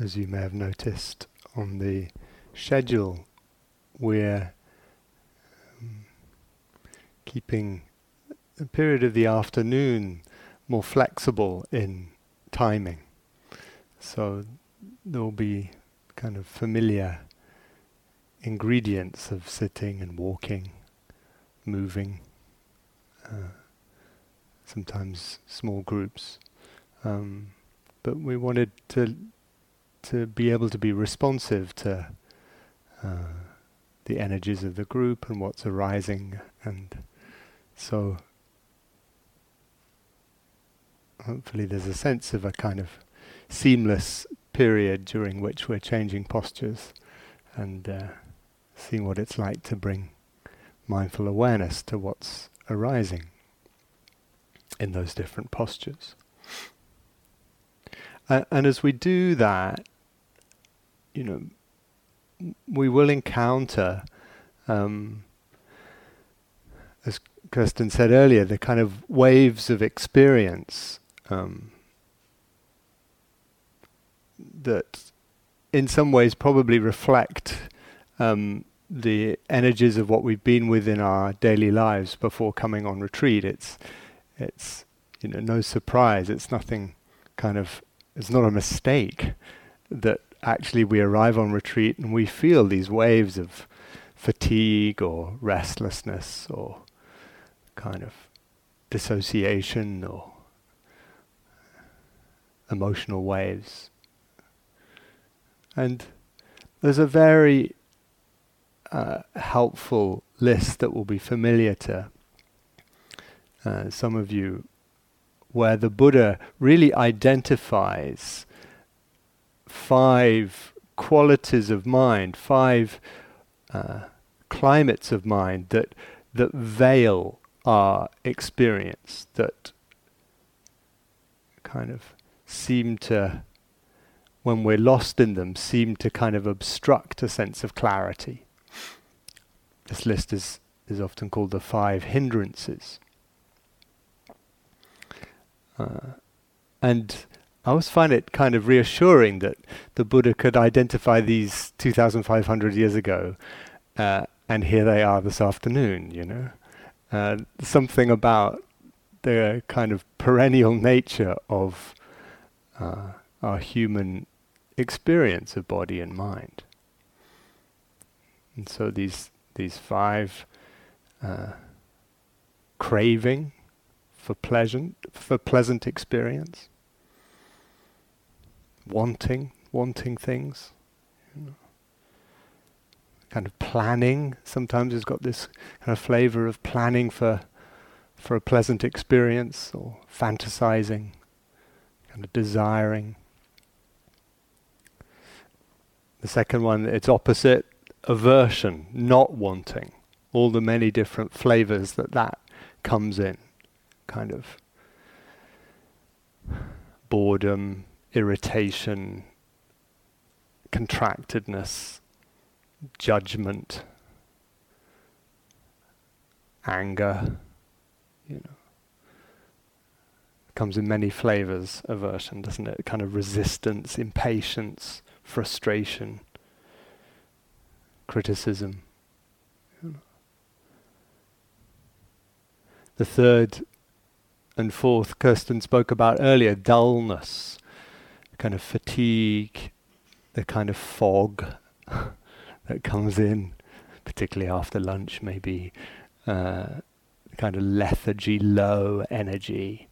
as you may have noticed on the schedule, we're um, keeping the period of the afternoon more flexible in timing. So there will be kind of familiar ingredients of sitting and walking, moving, uh, sometimes small groups. Um, but we wanted to to be able to be responsive to uh, the energies of the group and what's arising, and so hopefully there's a sense of a kind of seamless period during which we're changing postures and uh, seeing what it's like to bring mindful awareness to what's arising in those different postures. Uh, and as we do that, you know, we will encounter, um, as Kirsten said earlier, the kind of waves of experience um, that, in some ways, probably reflect um, the energies of what we've been with in our daily lives before coming on retreat. It's, it's, you know, no surprise. It's nothing kind of it's not a mistake that actually we arrive on retreat and we feel these waves of fatigue or restlessness or kind of dissociation or emotional waves. And there's a very uh, helpful list that will be familiar to uh, some of you where the Buddha really identifies five qualities of mind, five uh, climates of mind that that veil our experience, that kind of seem to, when we're lost in them, seem to kind of obstruct a sense of clarity. This list is, is often called the five hindrances. Uh, and I always find it kind of reassuring that the Buddha could identify these 2,500 years ago, uh, and here they are this afternoon, you know. Uh, something about the kind of perennial nature of uh, our human experience of body and mind. And so these these five uh, craving, for pleasant for pleasant experience. Wanting, wanting things. Kind of planning. Sometimes it's got this kind of flavour of planning for for a pleasant experience or fantasizing, kind of desiring. The second one, its opposite, aversion, not wanting. All the many different flavors that that comes in kind of boredom, irritation, contractedness, judgment, anger, you know. Comes in many flavors, aversion, doesn't it? Kind of resistance, impatience, frustration, criticism. The third and fourth, Kirsten spoke about earlier, dullness, kind of fatigue, the kind of fog that comes in, particularly after lunch, maybe uh, kind of lethargy, low energy.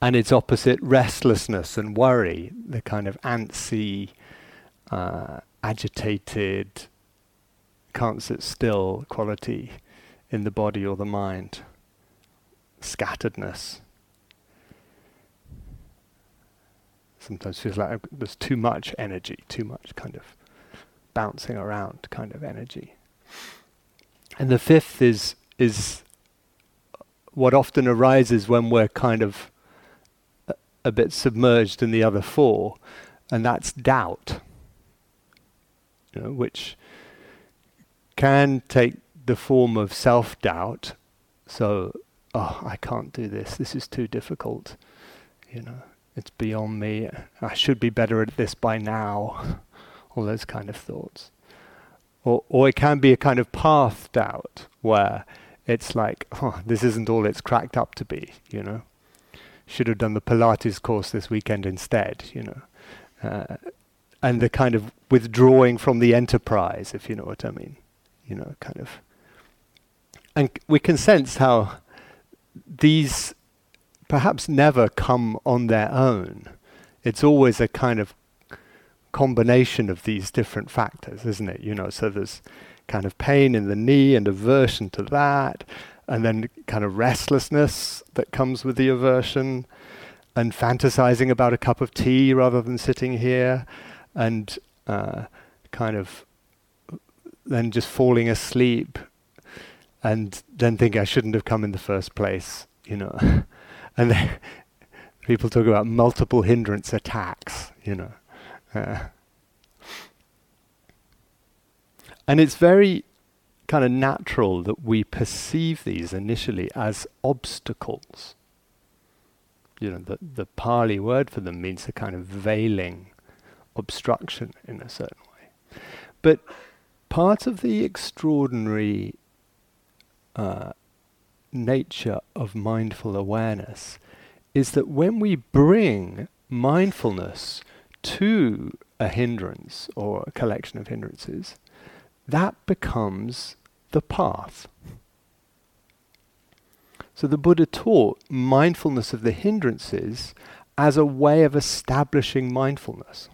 And its opposite, restlessness and worry, the kind of antsy, uh, agitated, can't sit still quality in the body or the mind scatteredness. Sometimes feels like there's too much energy, too much kind of bouncing around kind of energy. And the fifth is is what often arises when we're kind of a, a bit submerged in the other four, and that's doubt. You know, which can take the form of self doubt. So oh, I can't do this. This is too difficult. You know, it's beyond me. I should be better at this by now. All those kind of thoughts. Or, or it can be a kind of path doubt where it's like, oh, this isn't all it's cracked up to be, you know. Should have done the Pilates course this weekend instead, you know. Uh, and the kind of withdrawing from the enterprise, if you know what I mean. You know, kind of. And we can sense how these perhaps never come on their own. It's always a kind of combination of these different factors, isn't it? You know, so there's kind of pain in the knee and aversion to that, and then kind of restlessness that comes with the aversion, and fantasizing about a cup of tea rather than sitting here, and uh, kind of then just falling asleep, and then thinking I shouldn't have come in the first place, you know. and then people talk about multiple hindrance attacks, you know. Uh, and it's very kind of natural that we perceive these initially as obstacles. You know, the, the Pali word for them means a kind of veiling obstruction in a certain way. But part of the extraordinary uh, nature of mindful awareness is that when we bring mindfulness to a hindrance or a collection of hindrances, that becomes the path. So the Buddha taught mindfulness of the hindrances as a way of establishing mindfulness.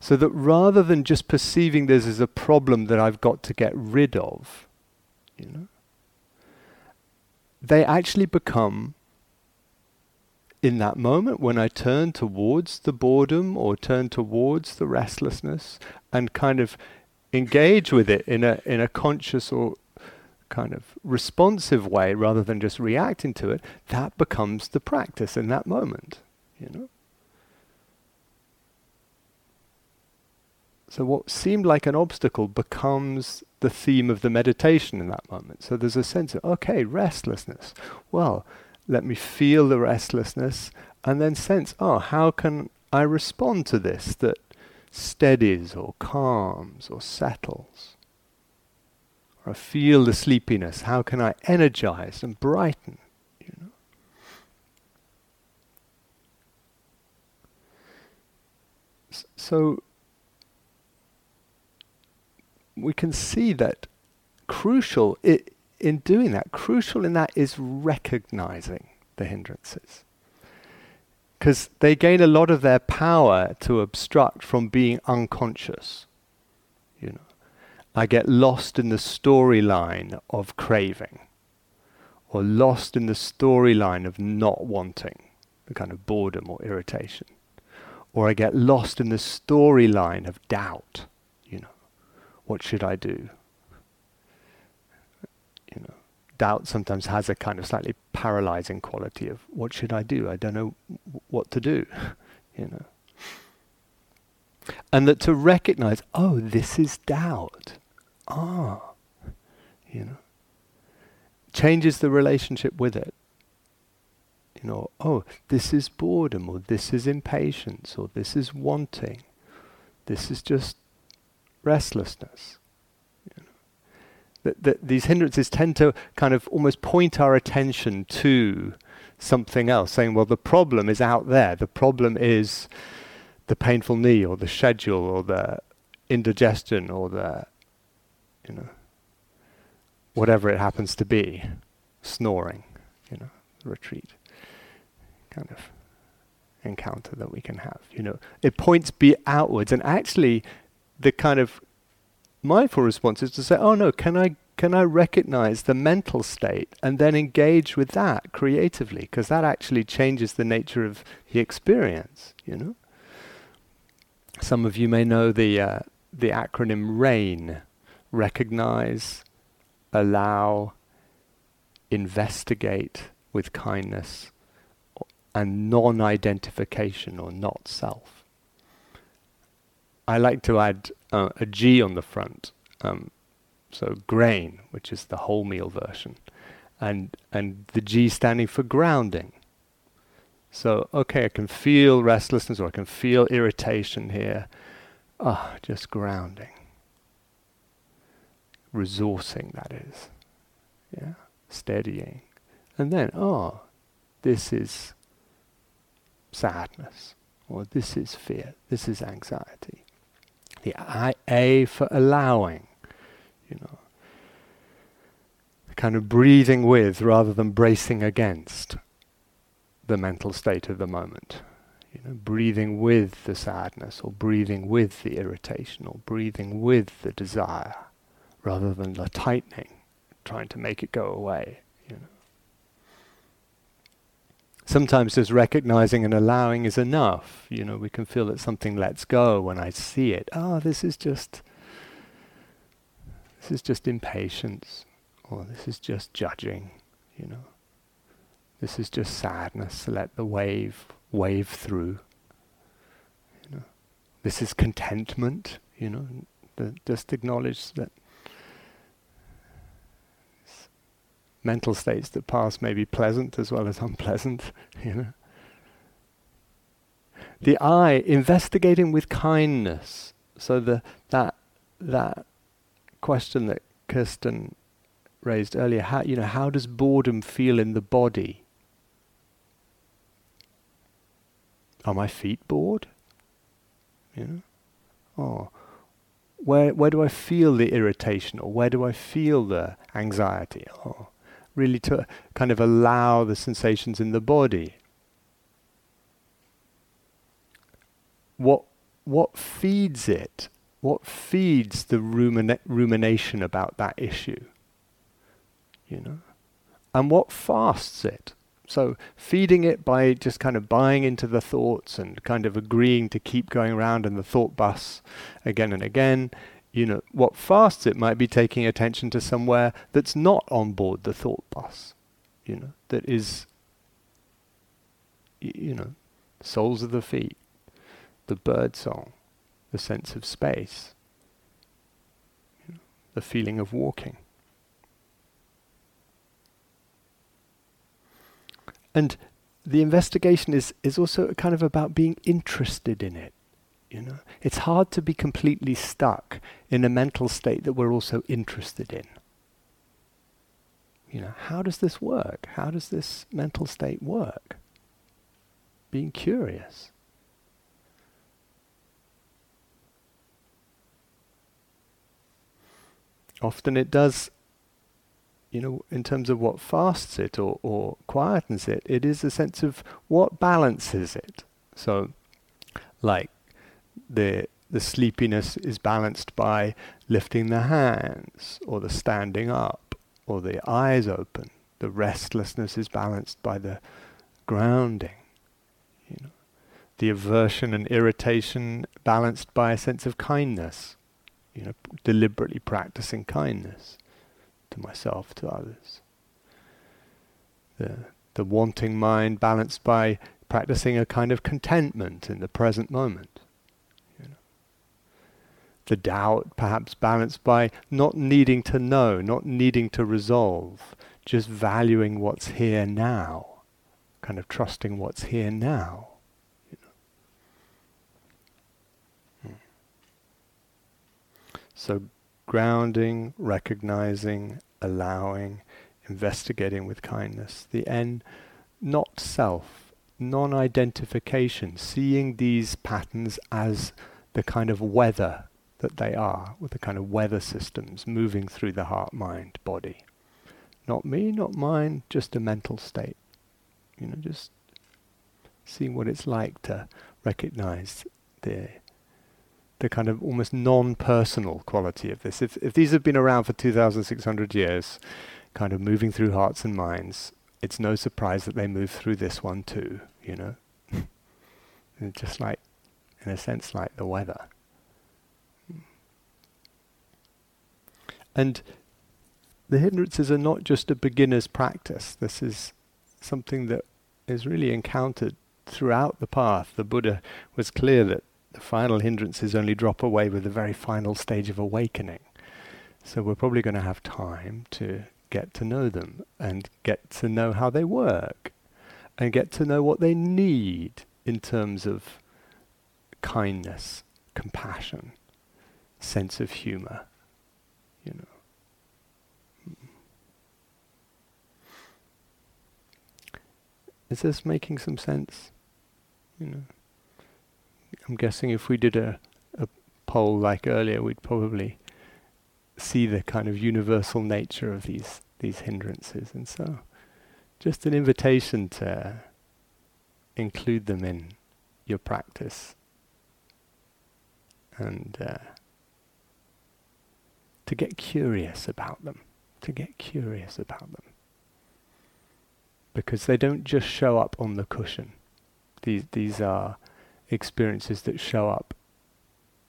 So that rather than just perceiving this as a problem that I've got to get rid of, you know, they actually become in that moment when I turn towards the boredom or turn towards the restlessness and kind of engage with it in a in a conscious or kind of responsive way rather than just reacting to it, that becomes the practice in that moment, you know. So what seemed like an obstacle becomes the theme of the meditation in that moment. So there's a sense of, okay, restlessness. Well, let me feel the restlessness and then sense, oh, how can I respond to this that steadies or calms or settles? Or I feel the sleepiness, how can I energize and brighten? You know? So we can see that crucial it, in doing that, crucial in that is recognizing the hindrances. Because they gain a lot of their power to obstruct from being unconscious. You know, I get lost in the storyline of craving, or lost in the storyline of not wanting, the kind of boredom or irritation, or I get lost in the storyline of doubt. What should I do? You know, doubt sometimes has a kind of slightly paralyzing quality of what should I do? I don't know w- what to do, you know. And that to recognize, oh, this is doubt. Ah, you know, changes the relationship with it. You know, oh, this is boredom, or this is impatience, or this is wanting. This is just restlessness that, that these hindrances tend to kind of almost point our attention to something else, saying, well, the problem is out there. The problem is the painful knee or the schedule or the indigestion or the, you know, whatever it happens to be, snoring, you know, retreat kind of encounter that we can have. You know, it points be outwards, and actually, the kind of mindful response is to say, oh no, can I can I recognize the mental state and then engage with that creatively? Because that actually changes the nature of the experience, you know? Some of you may know the, uh, the acronym RAIN recognize, allow, investigate with kindness, and non identification or not self. I like to add uh, a G on the front. Um, so grain, which is the wholemeal version, and and the G standing for grounding. So, okay, I can feel restlessness or I can feel irritation here. Ah, oh, just grounding. Resourcing, that is. Yeah, steadying. And then, oh, this is sadness, or this is fear, this is anxiety. The I, A for allowing, you know, kind of breathing with rather than bracing against the mental state of the moment. You know, breathing with the sadness, or breathing with the irritation, or breathing with the desire, rather than the tightening, trying to make it go away. You know. Sometimes just recognizing and allowing is enough. You know, we can feel that something lets go when I see it. Ah, oh, this is just this is just impatience or this is just judging, you know. This is just sadness. Let the wave wave through. You know. This is contentment, you know. The, just acknowledge that mental states that pass may be pleasant as well as unpleasant, you know. The I investigating with kindness. So the that that question that Kirsten raised earlier, how, you know, how does boredom feel in the body? Are my feet bored? You know? Oh, where, where do I feel the irritation or where do I feel the anxiety? Oh, really to kind of allow the sensations in the body. What, what feeds it? What feeds the rumina- rumination about that issue? you know. And what fasts it? So feeding it by just kind of buying into the thoughts and kind of agreeing to keep going around in the thought bus again and again. You know, what fasts it might be taking attention to somewhere that's not on board the thought bus. You know, that is, you know, soles of the feet, the bird song, the sense of space, you know, the feeling of walking. And the investigation is, is also kind of about being interested in it. You know, it's hard to be completely stuck in a mental state that we're also interested in. You know, how does this work? How does this mental state work? Being curious. Often it does you know, in terms of what fasts it or, or quietens it, it is a sense of what balances it. So, like the the sleepiness is balanced by lifting the hands or the standing up or the eyes open. The restlessness is balanced by the grounding. You know, the aversion and irritation balanced by a sense of kindness. You know, deliberately practicing kindness to myself, to others. The, the wanting mind balanced by practicing a kind of contentment in the present moment. You know. The doubt perhaps balanced by not needing to know, not needing to resolve, just valuing what's here now, kind of trusting what's here now. Hmm. So grounding, recognizing, allowing, investigating with kindness. The N, not self, non identification, seeing these patterns as the kind of weather that they are, with the kind of weather systems moving through the heart, mind, body. Not me, not mine, just a mental state. You know, just seeing what it's like to recognize the the kind of almost non-personal quality of this. If, if these have been around for 2,600 years, kind of moving through hearts and minds, it's no surprise that they move through this one too, you know. just like, in a sense, like the weather. And the hindrances are not just a beginner's practice. This is something that is really encountered throughout the path. The Buddha was clear that the final hindrances only drop away with the very final stage of awakening. So we're probably going to have time to get to know them and get to know how they work. and get to know what they need in terms of kindness, compassion, sense of humor, you know. Is this making some sense? You know, I'm guessing if we did a, a poll like earlier, we'd probably see the kind of universal nature of these these hindrances, and so just an invitation to include them in your practice and uh, to get curious about them, to get curious about them. Because they don't just show up on the cushion. These, these are experiences that show up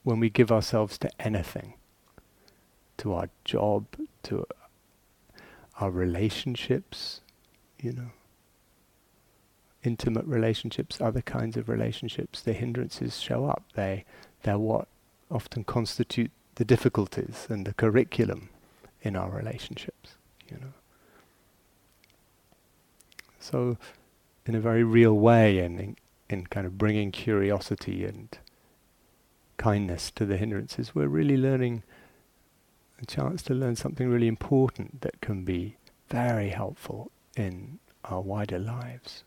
when we give ourselves to anything to our job, to our relationships, you know, intimate relationships, other kinds of relationships. The hindrances show up. They, they're what often constitute the difficulties and the curriculum in our relationships, you know. So, in a very real way, in, in kind of bringing curiosity and kindness to the hindrances, we're really learning a chance to learn something really important that can be very helpful in our wider lives.